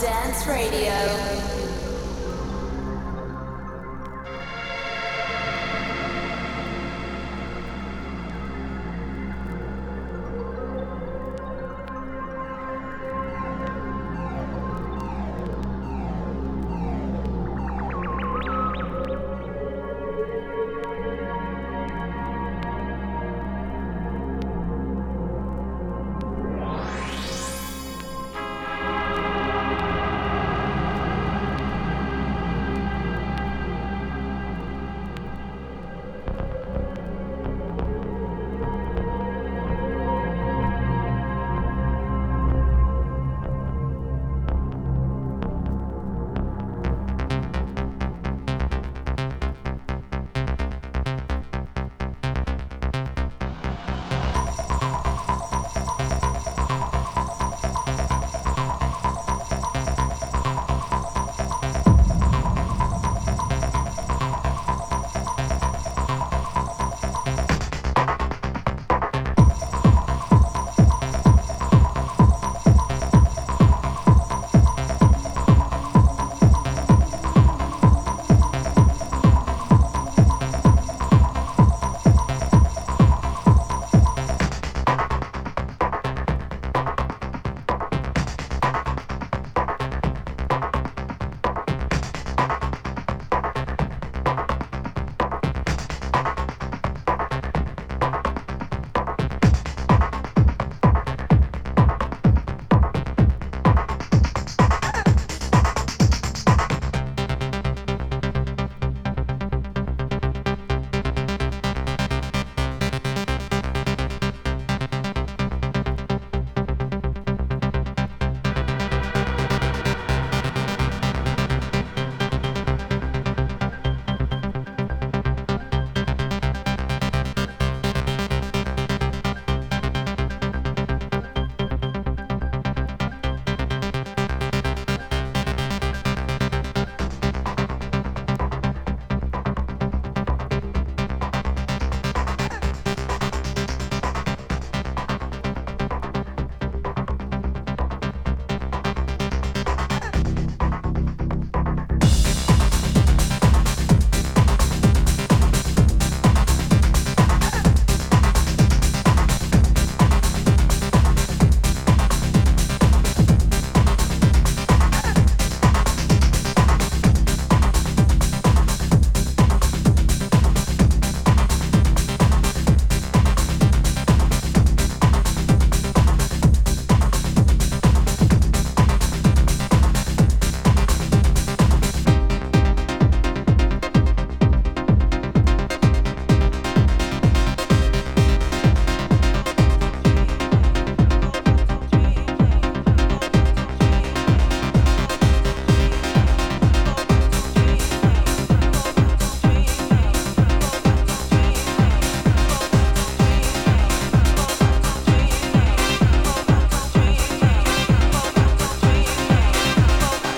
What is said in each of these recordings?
Dance Radio.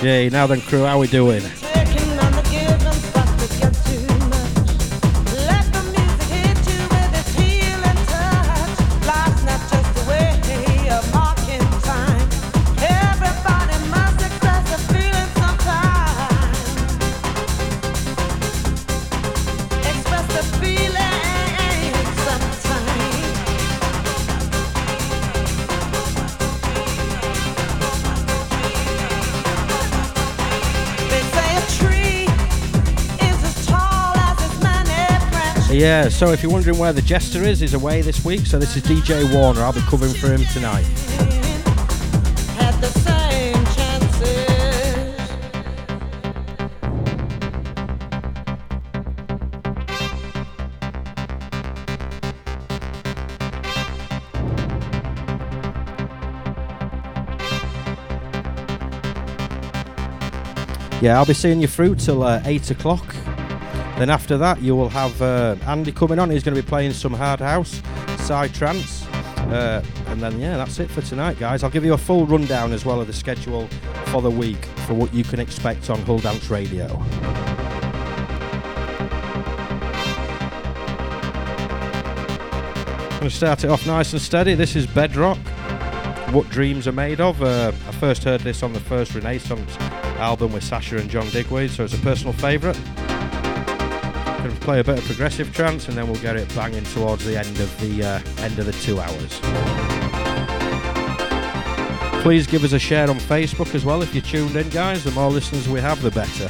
Yeah, now then, crew, how we doing? Yeah, so if you're wondering where the jester is, he's away this week. So this is DJ Warner. I'll be covering for him tonight. Yeah, I'll be seeing you through till uh, 8 o'clock. Then after that, you will have uh, Andy coming on. He's going to be playing some hard house, side trance. Uh, and then, yeah, that's it for tonight, guys. I'll give you a full rundown as well of the schedule for the week for what you can expect on Hull Dance Radio. Going to start it off nice and steady. This is Bedrock What Dreams Are Made Of. Uh, I first heard this on the first Renaissance album with Sasha and John Digweed, so it's a personal favourite. Play a bit of progressive trance and then we'll get it banging towards the end of the uh, end of the two hours. Please give us a share on Facebook as well if you're tuned in, guys. The more listeners we have, the better.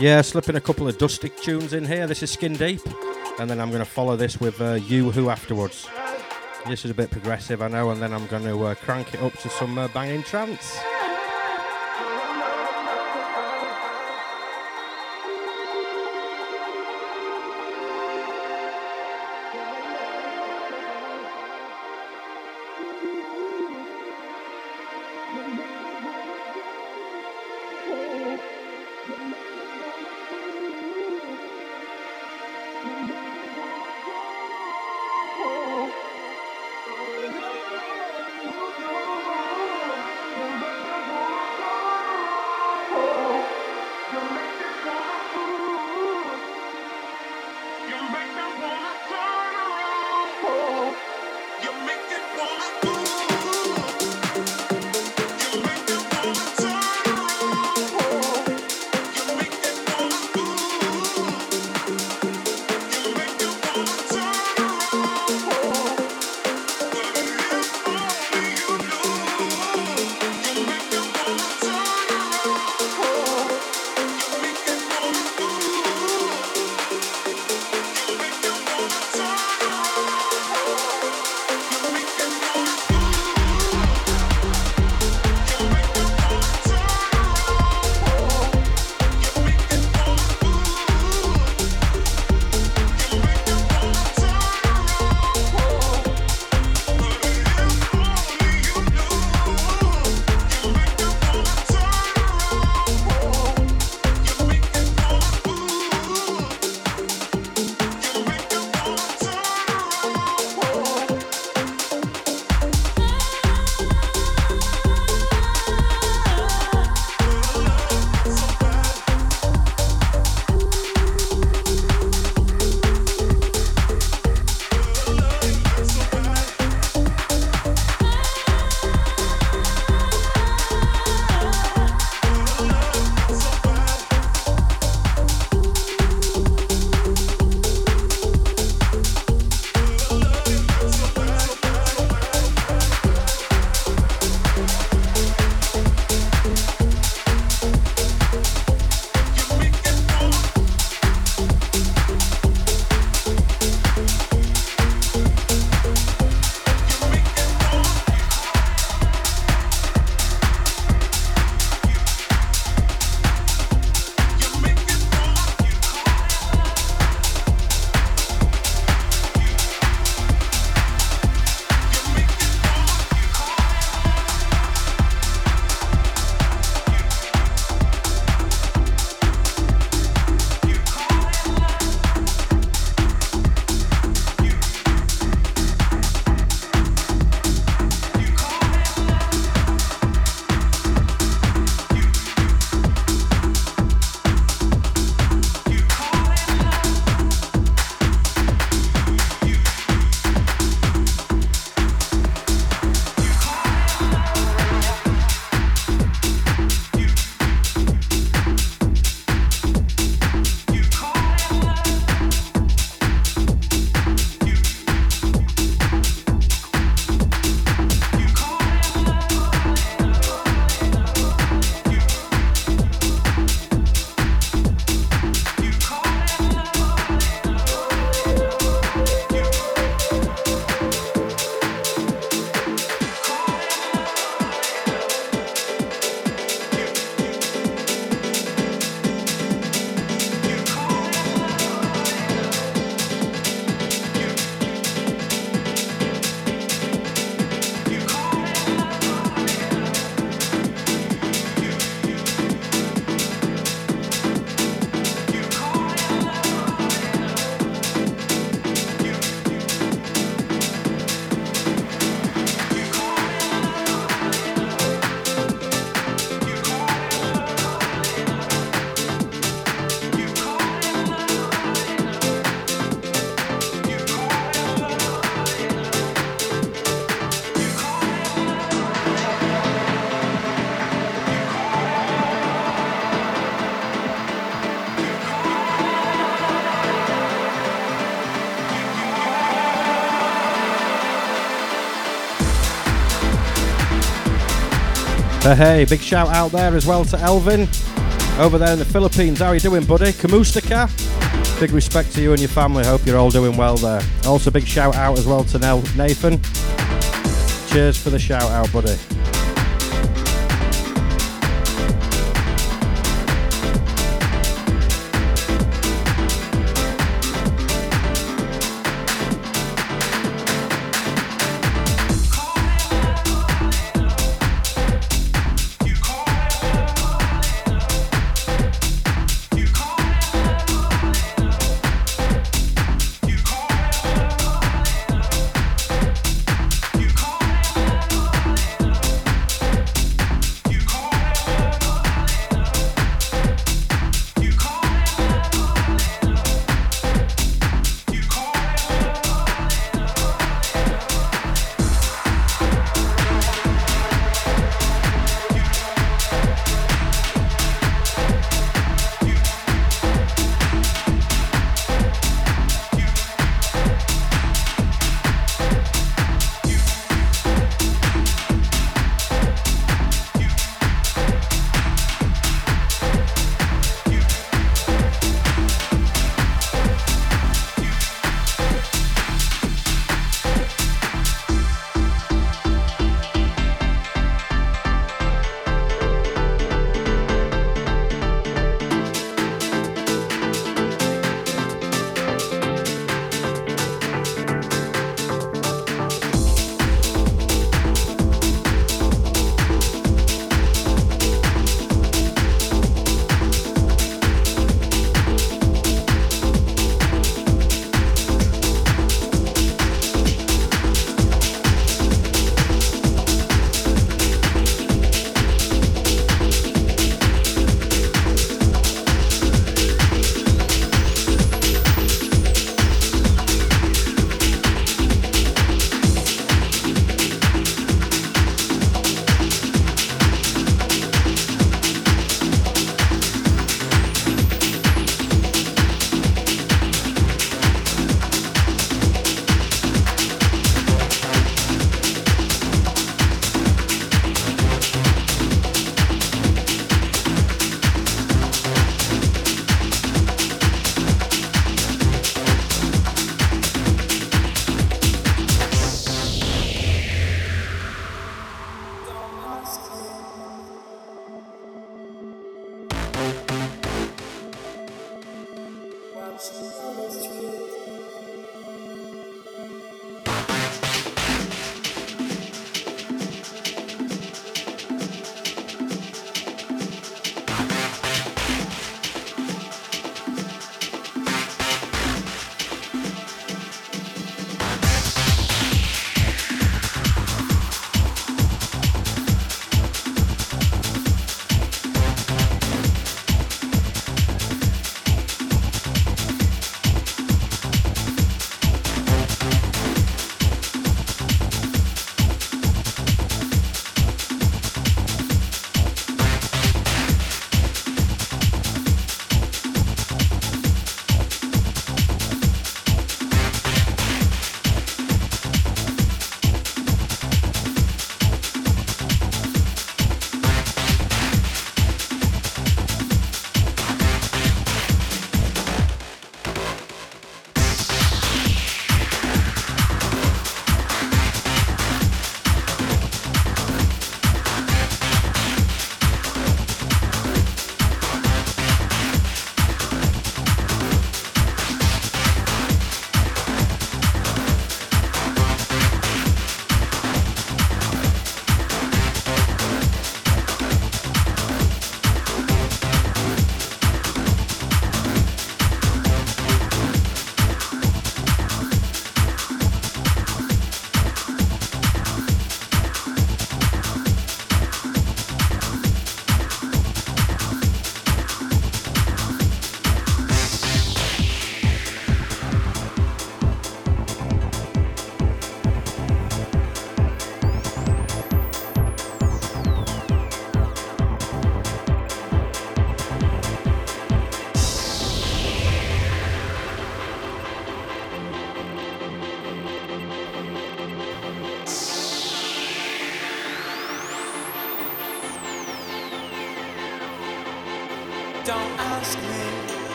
Yeah, slipping a couple of dusty tunes in here. This is Skin Deep, and then I'm going to follow this with uh, You Who afterwards. This is a bit progressive, I know, and then I'm going to uh, crank it up to some uh, banging trance. Uh, hey, big shout out there as well to Elvin. over there in the Philippines. How are you doing, buddy? Kamustaka. Big respect to you and your family. Hope you're all doing well there. Also, big shout out as well to Nathan. Cheers for the shout out, buddy.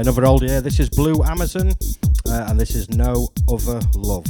Another old year. This is Blue Amazon, uh, and this is No Other Love.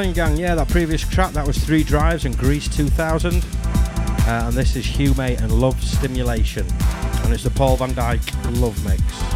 Gang, yeah, that previous track that was Three Drives and Greece 2000. Uh, and this is Humate Love Stimulation. And it's the Paul van Dyk Love Mix.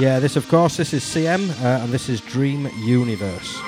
Yeah, this, of course, this is CM, uh, and this is Dream Universe.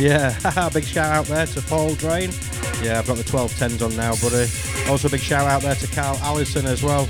Yeah, big shout out there to Paul Drain. Yeah, I've got the 1210s on now, buddy. Also, a big shout out there to Carl Allison as well.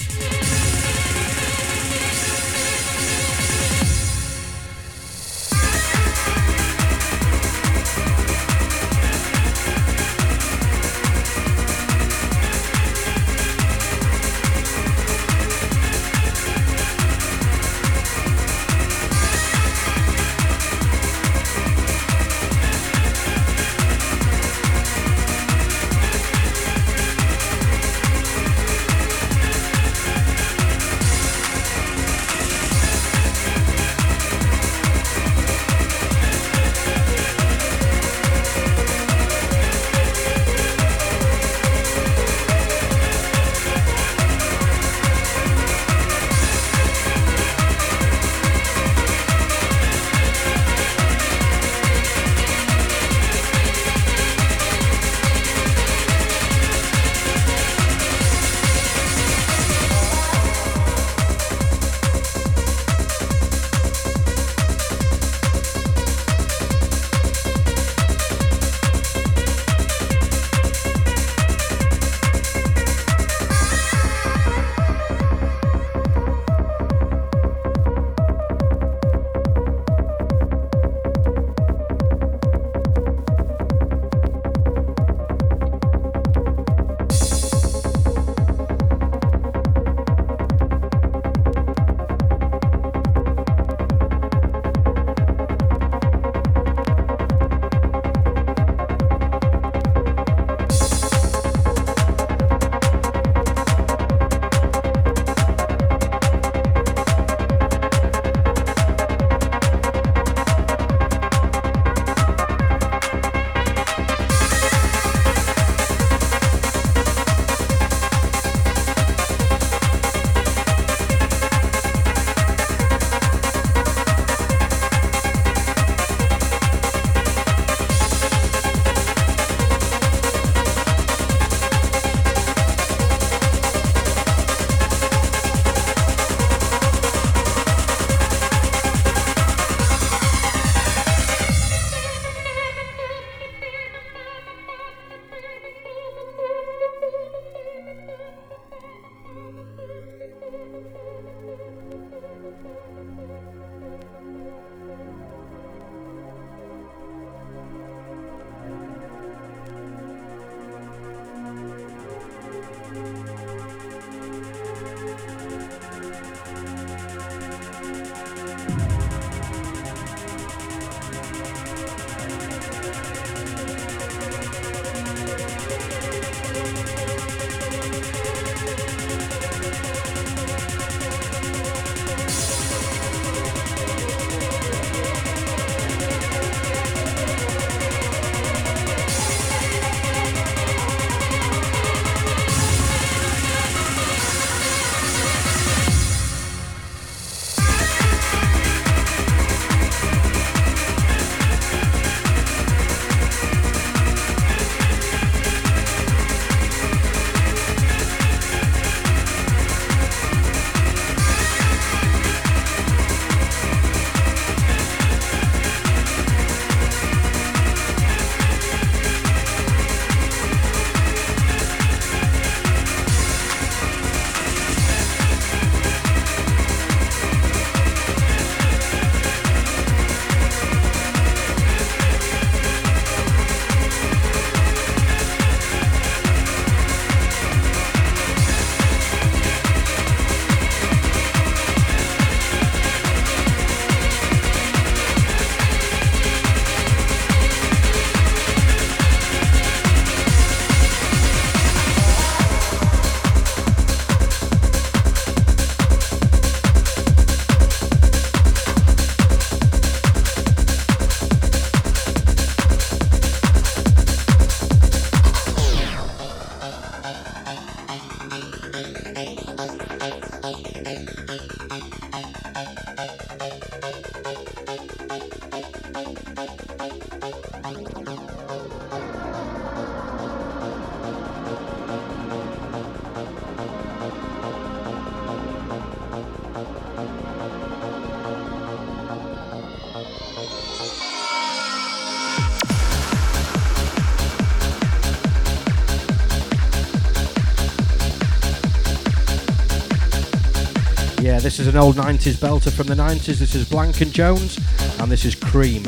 Is an old 90s belter from the 90s. This is Blank and Jones, and this is Cream.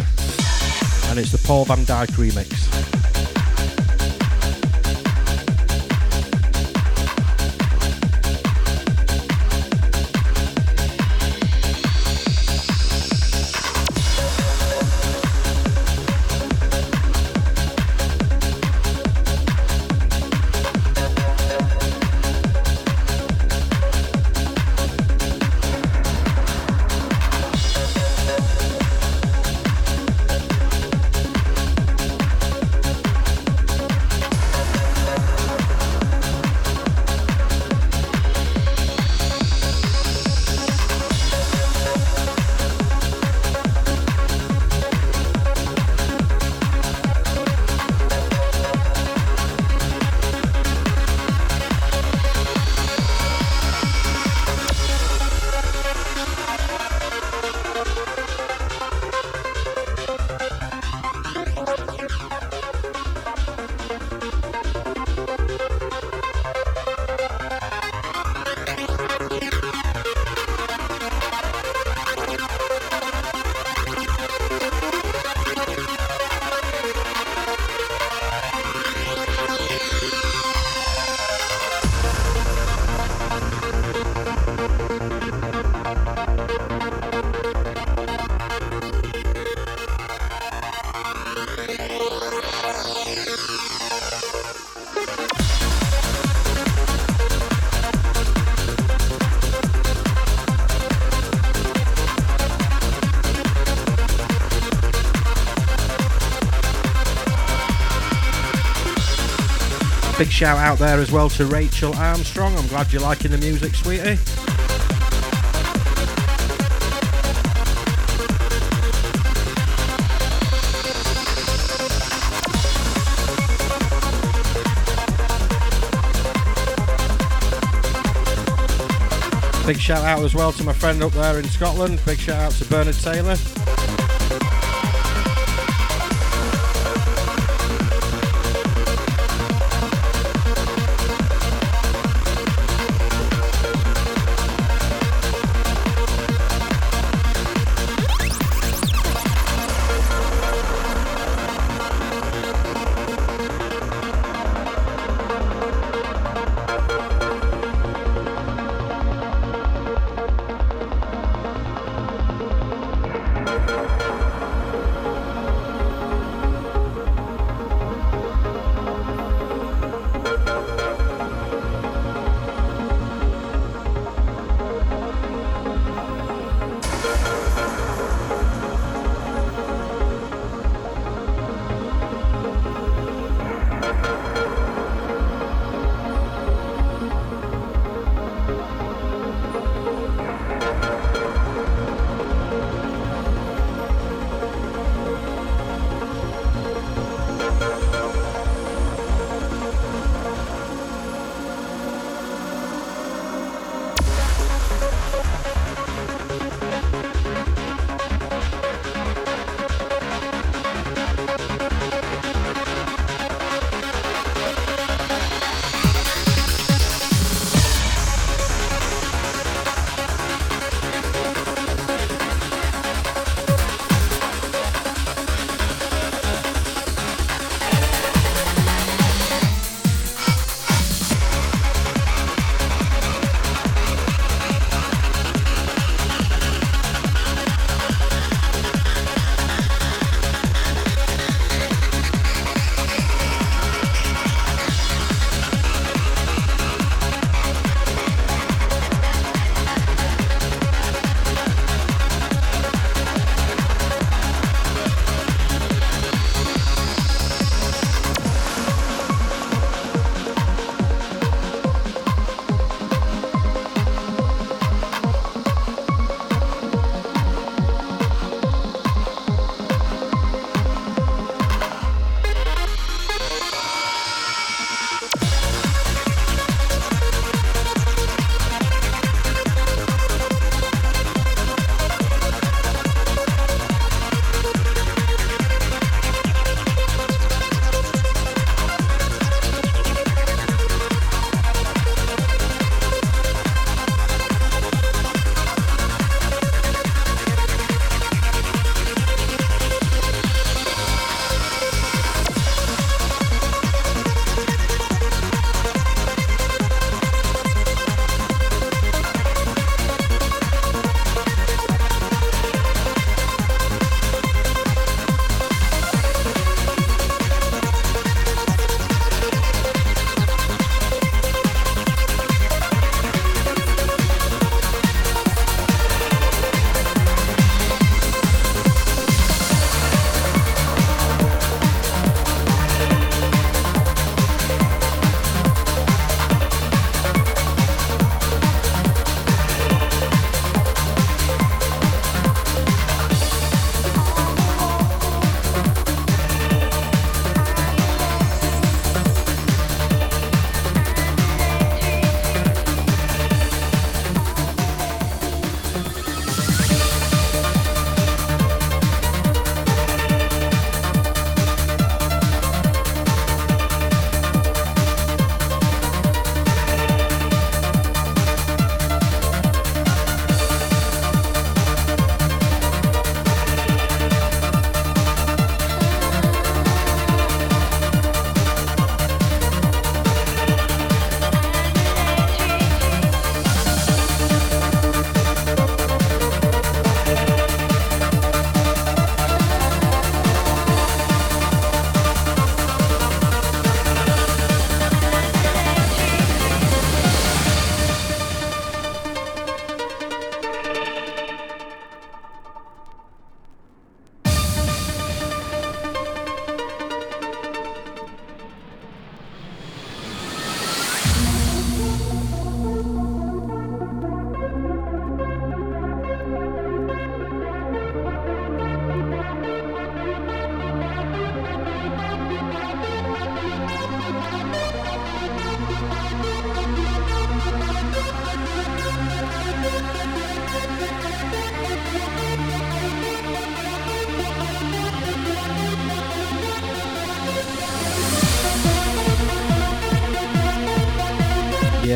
And it's the Paul van Dyk remix. Shout out there as well to Rachel Armstrong. I'm glad you're liking the music, sweetie. Big shout out as well to my friend up there in Scotland. Big shout out to Bernard Taylor.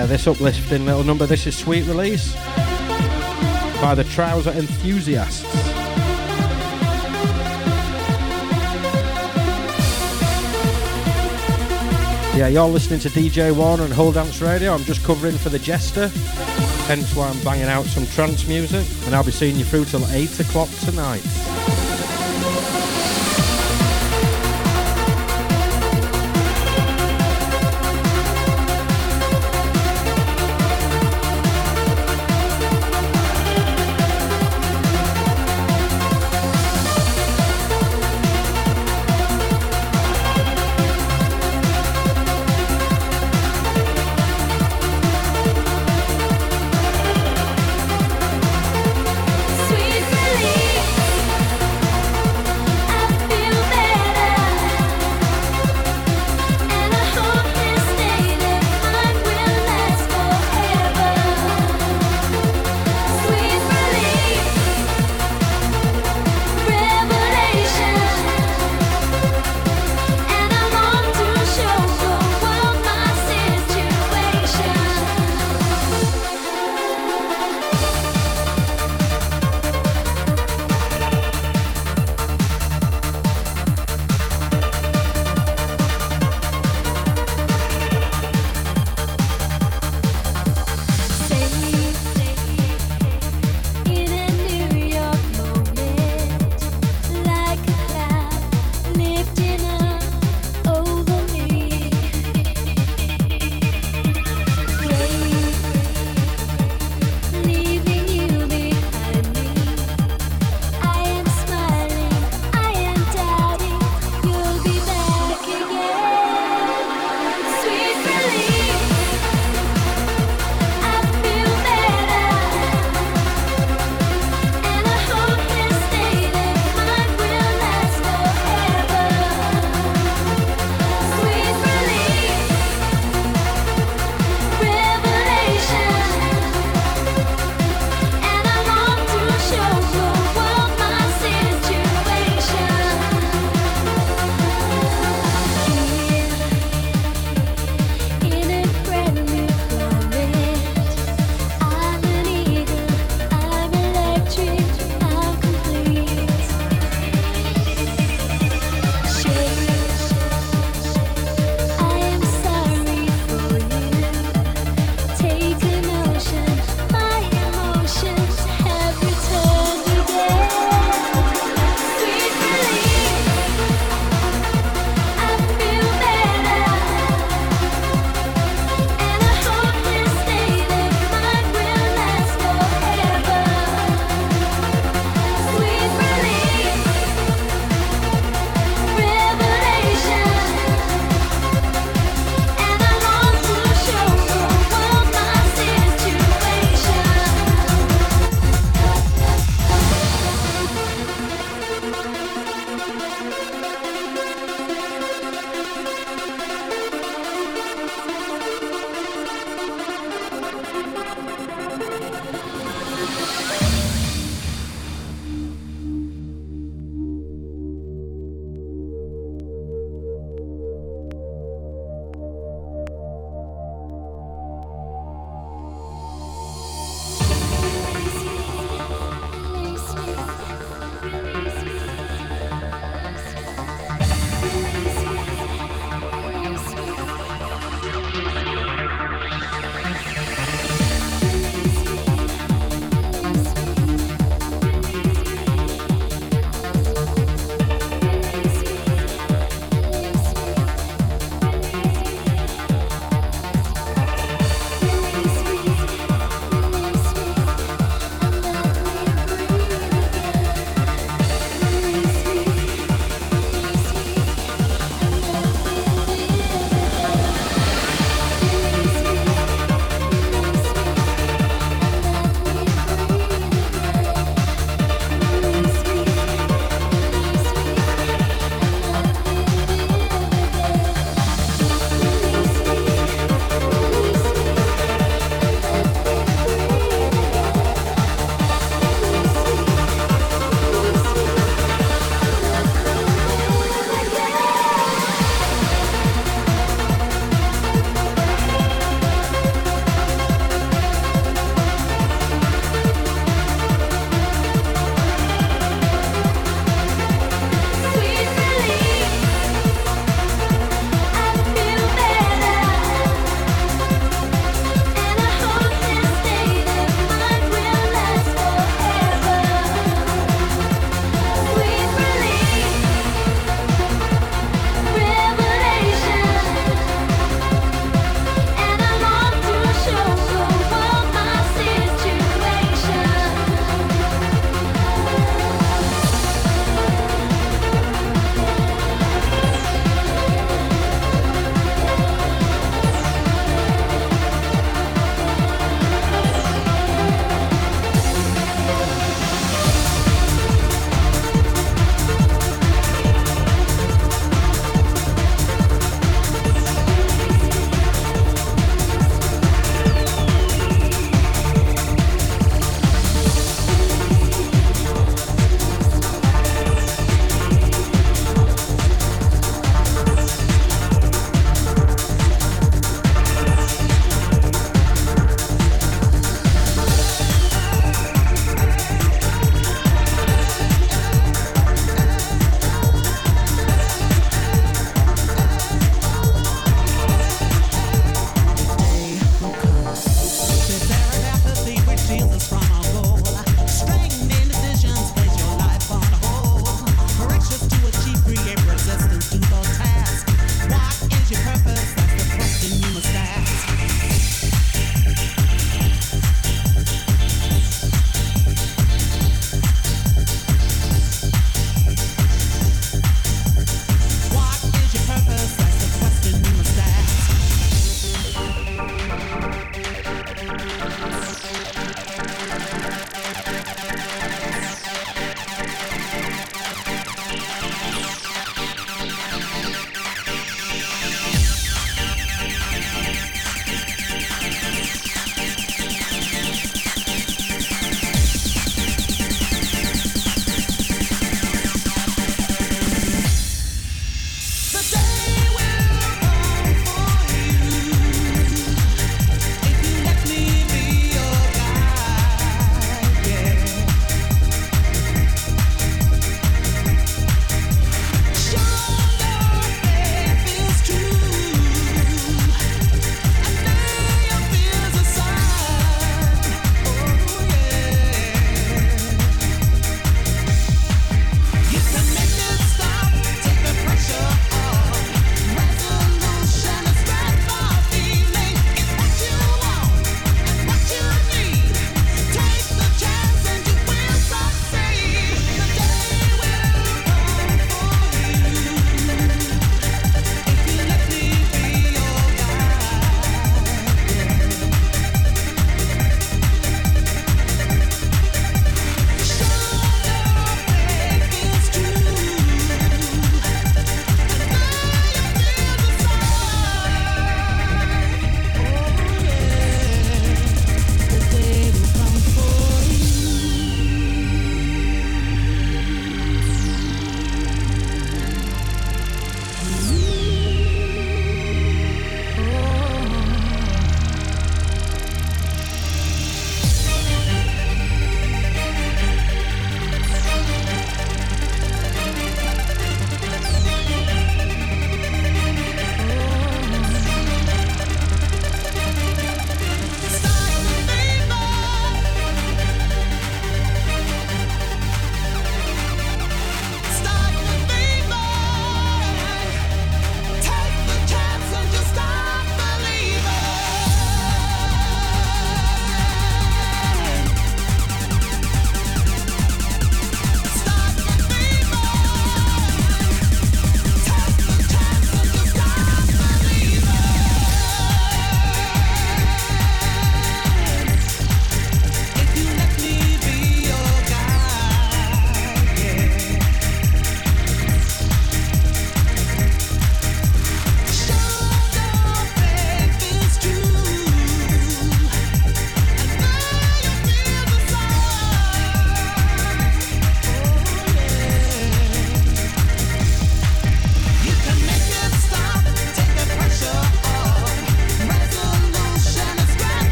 Yeah, this uplifting little number. This is Sweet Release by the Trouser Enthusiasts. Yeah, you're listening to DJ Warner and Whole Dance Radio. I'm just covering for the Jester, hence why I'm banging out some trance music, and I'll be seeing you through till 8 o'clock tonight.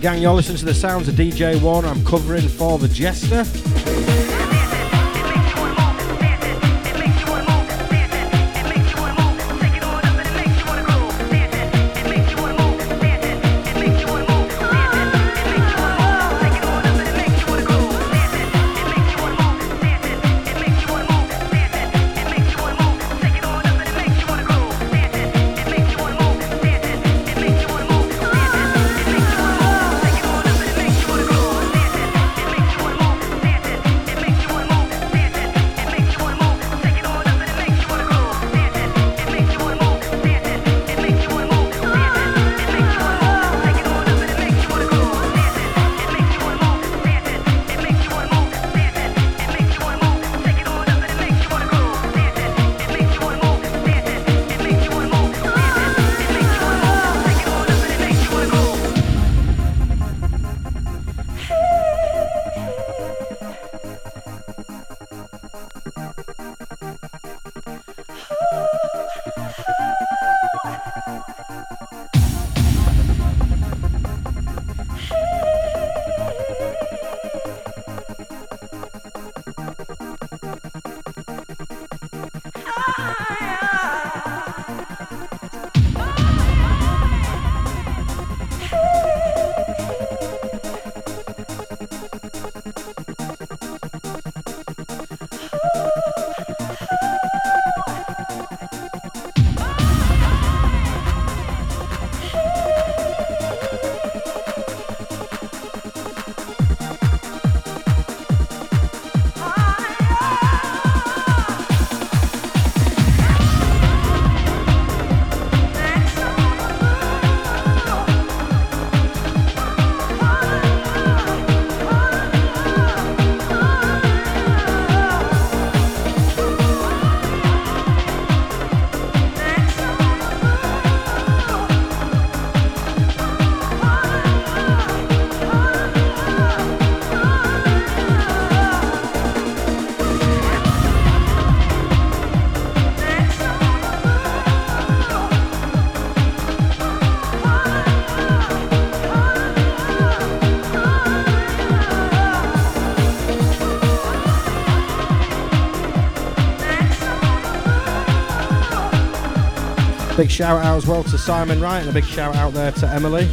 Gang, you're listening to the sounds of DJ Warner. I'm covering for the Jester. Shout out as well to Simon Wright and a big shout out there to Emily.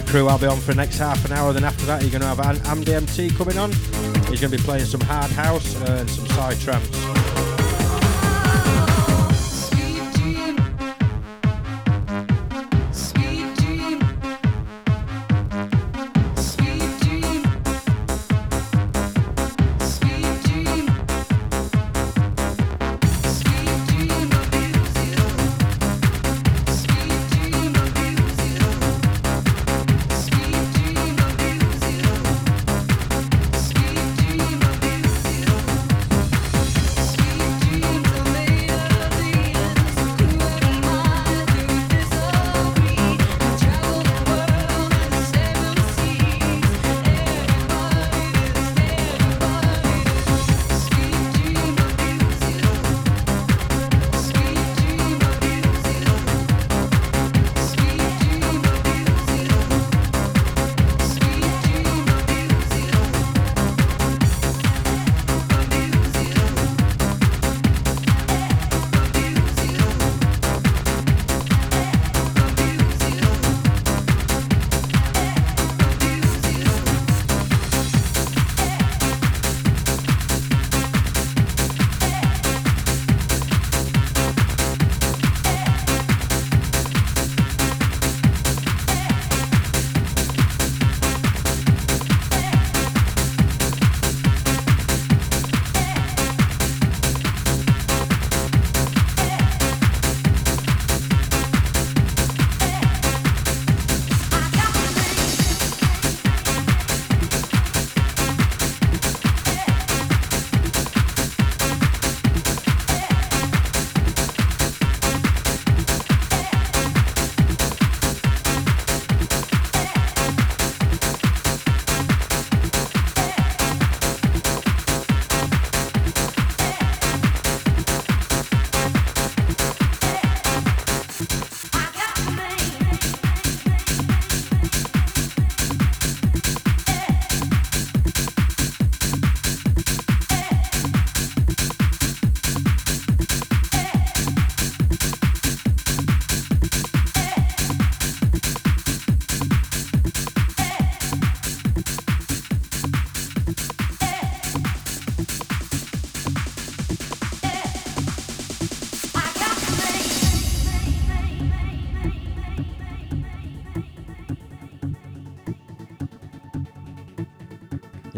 Right, crew, I'll be on for the next half an hour. Then after that, you're going to have Andy MT coming on. He's going to be playing some hard house and some side trance.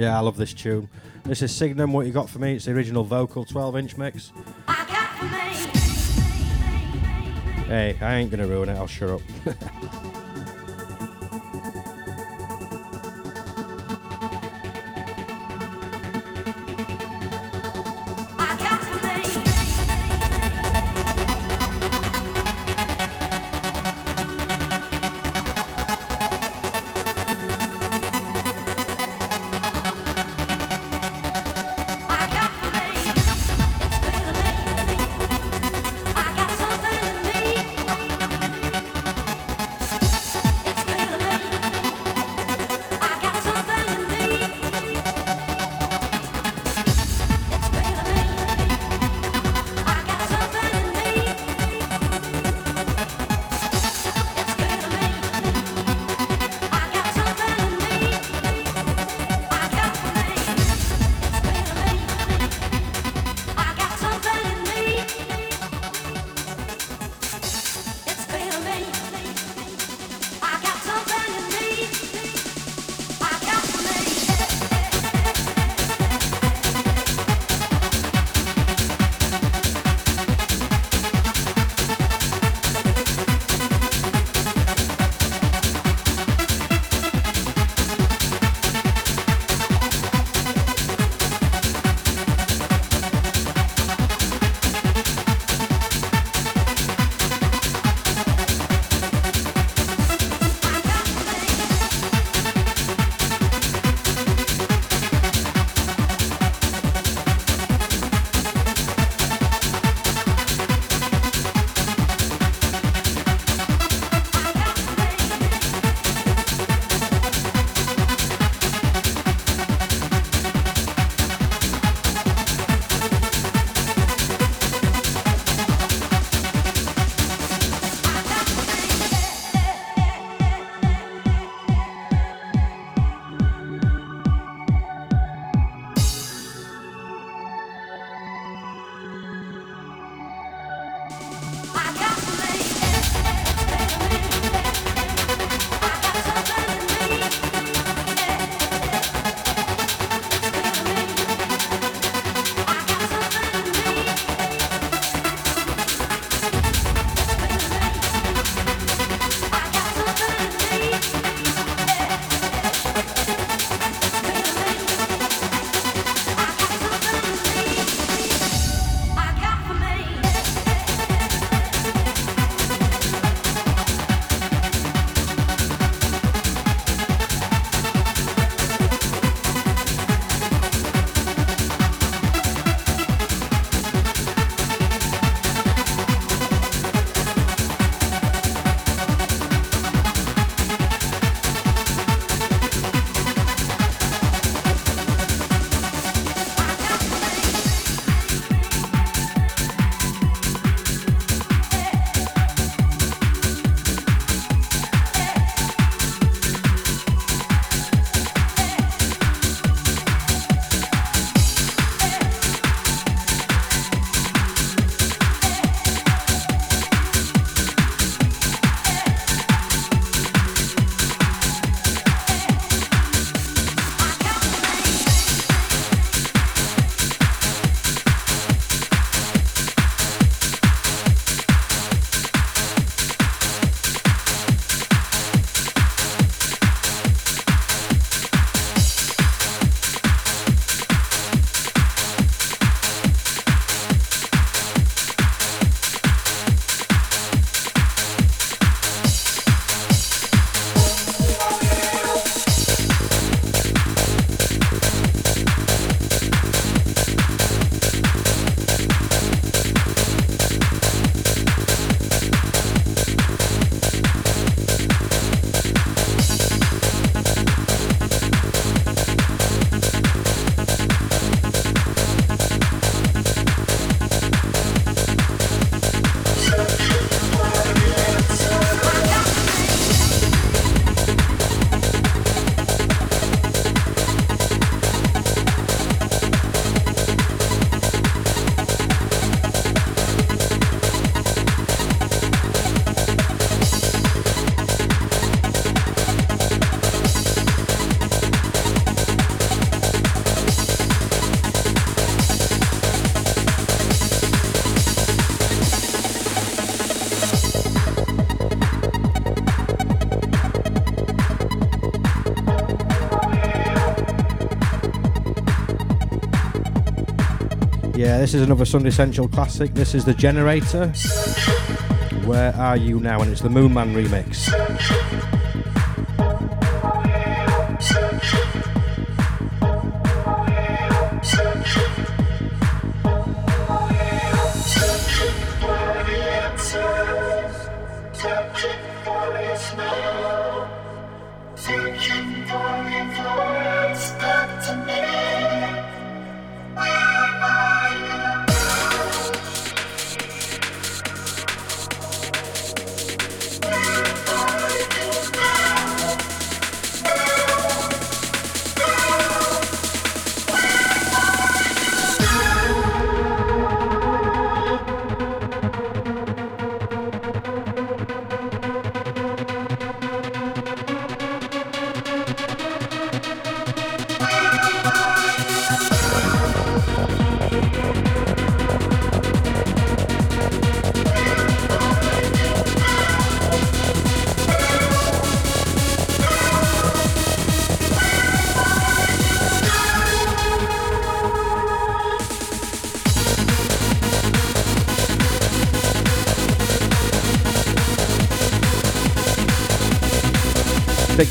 Yeah, I love this tune. This is Signum, what you got for me. It's the original vocal 12 inch mix. Hey, I ain't gonna ruin it, I'll shut up. This is another Sunday Central classic. This is The Generator. Where Are You Now? And it's the Moonman remix.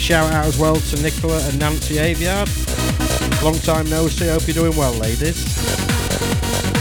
Shout out as well to Nicola and Nancy Aviard. Long time no see, hope you're doing well, ladies.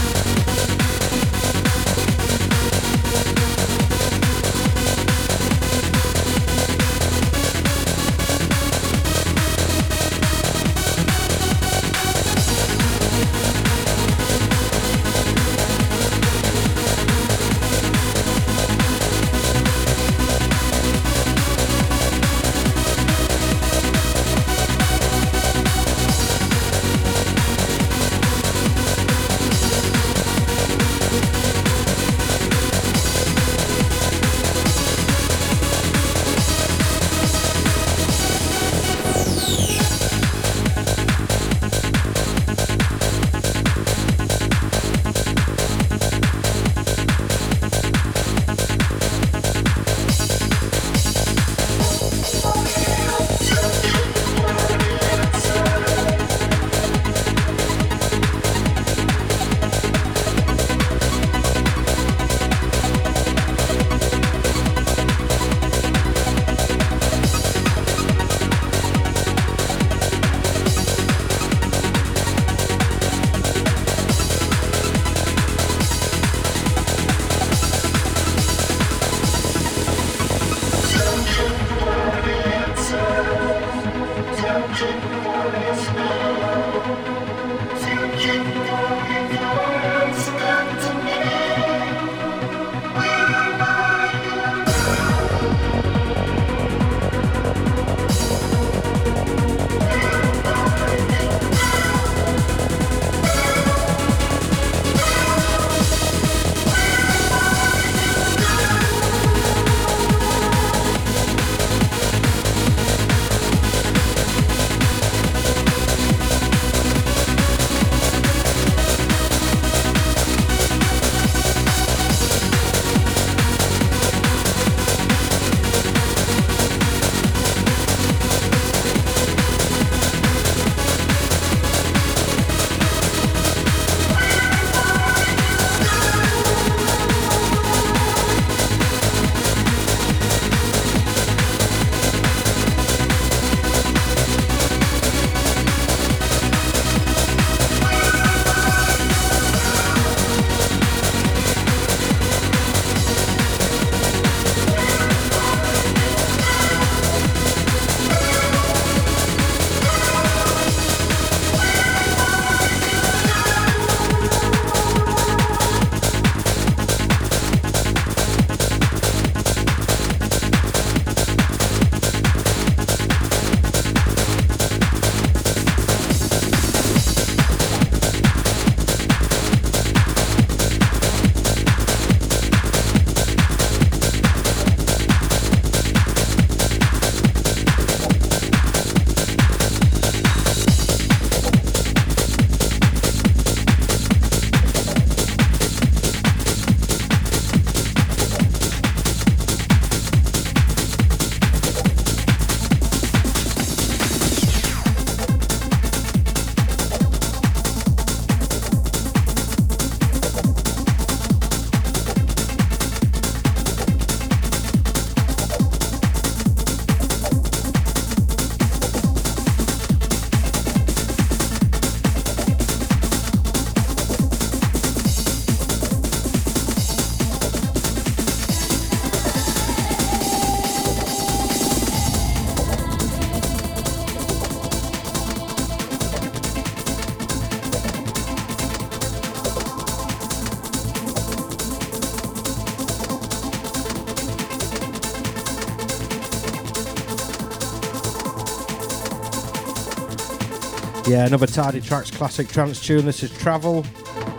Yeah, another Tidy Trax classic trance tune. This is Travel,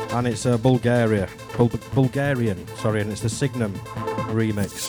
and it's uh, Bulgaria, Bul- Bulgarian, sorry, and it's the Signum remix.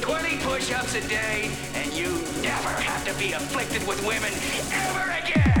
20 push-ups a day, and you never have to be afflicted with women ever again!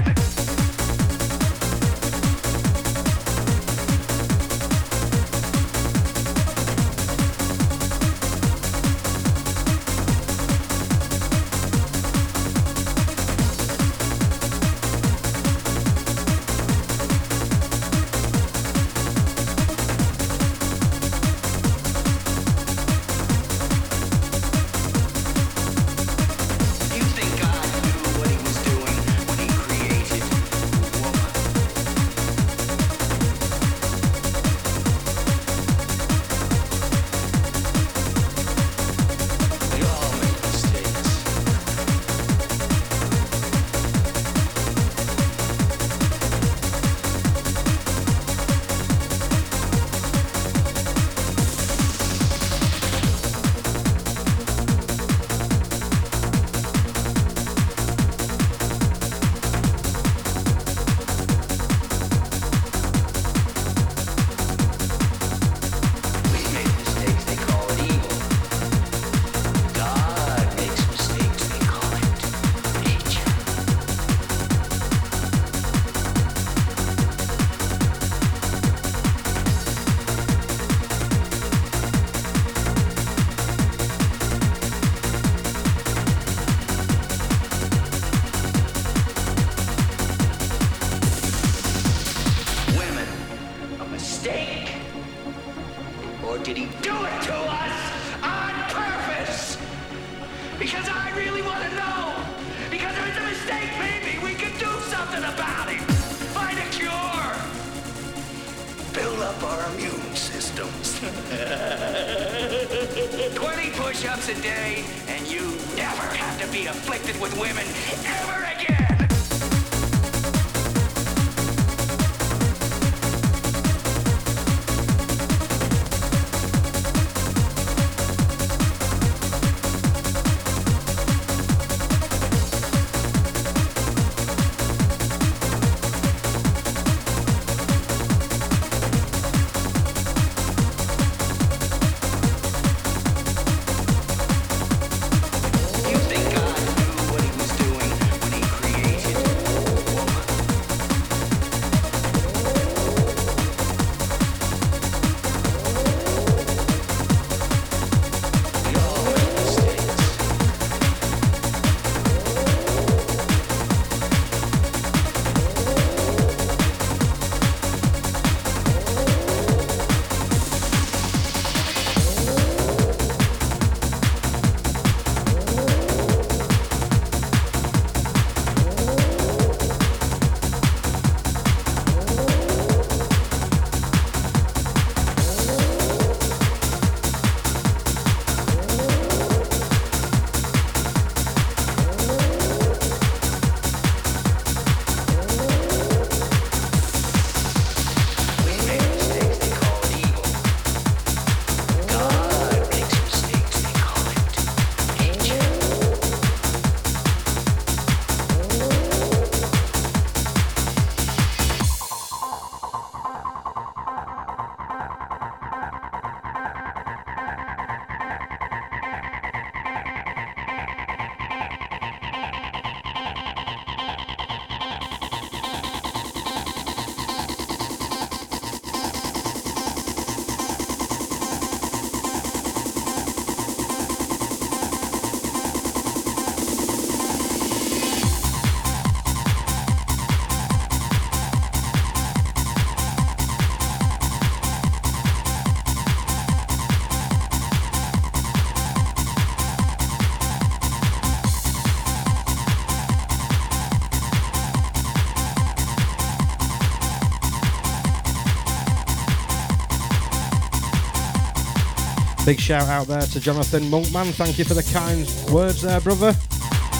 Big shout out there to Jonathan Monkman. Thank you for the kind words there, brother.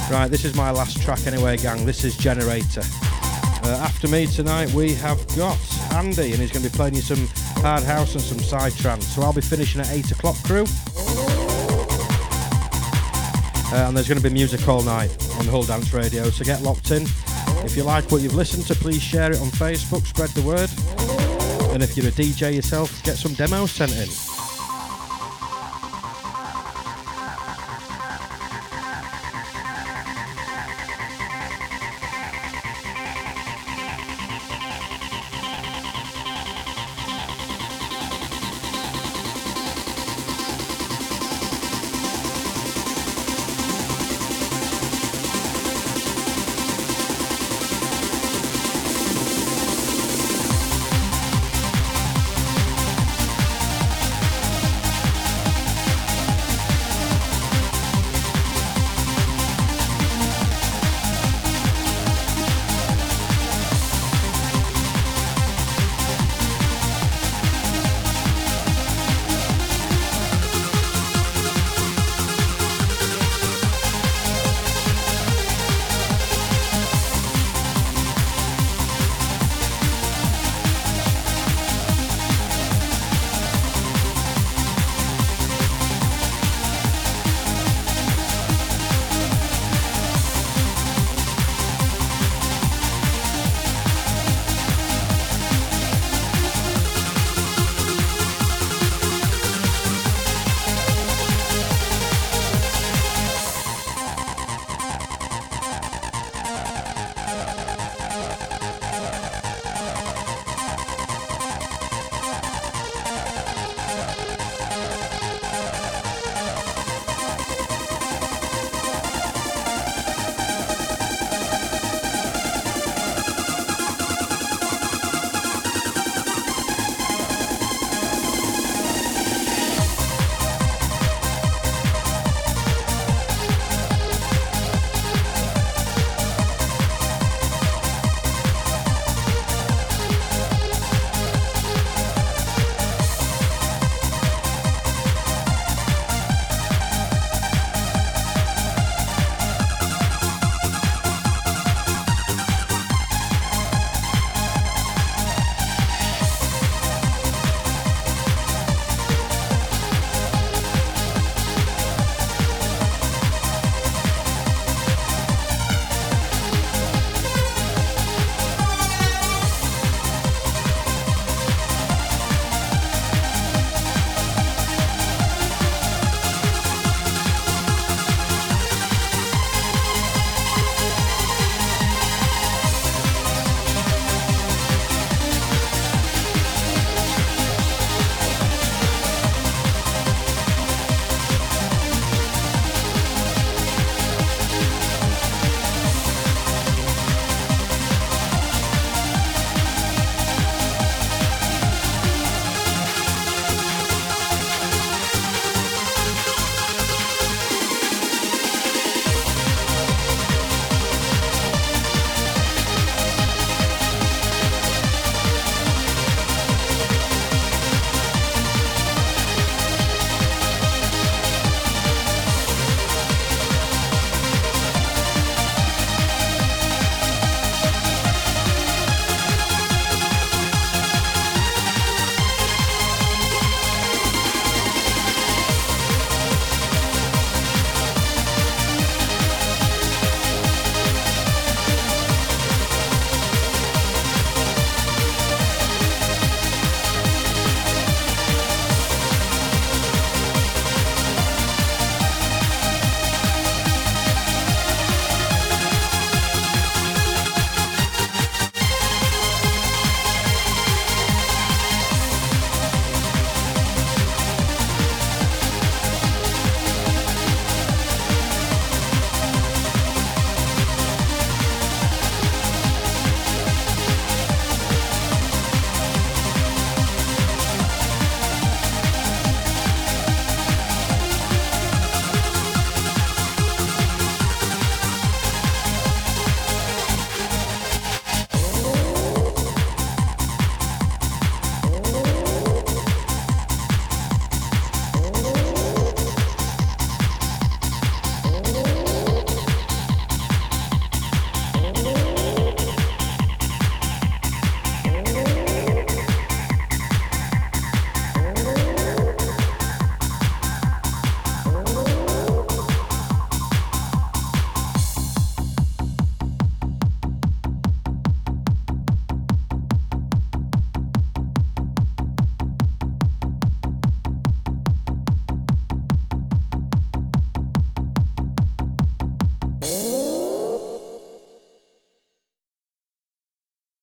Right, this is my last track anyway, gang. This is Generator. Uh, after me tonight, we have got Andy, and he's going to be playing you some hard house and some side trance. So I'll be finishing at 8 o'clock, crew. Uh, and there's going to be music all night on Hull Dance Radio, so get locked in. If you like what you've listened to, please share it on Facebook, spread the word. And if you're a DJ yourself, get some demos sent in.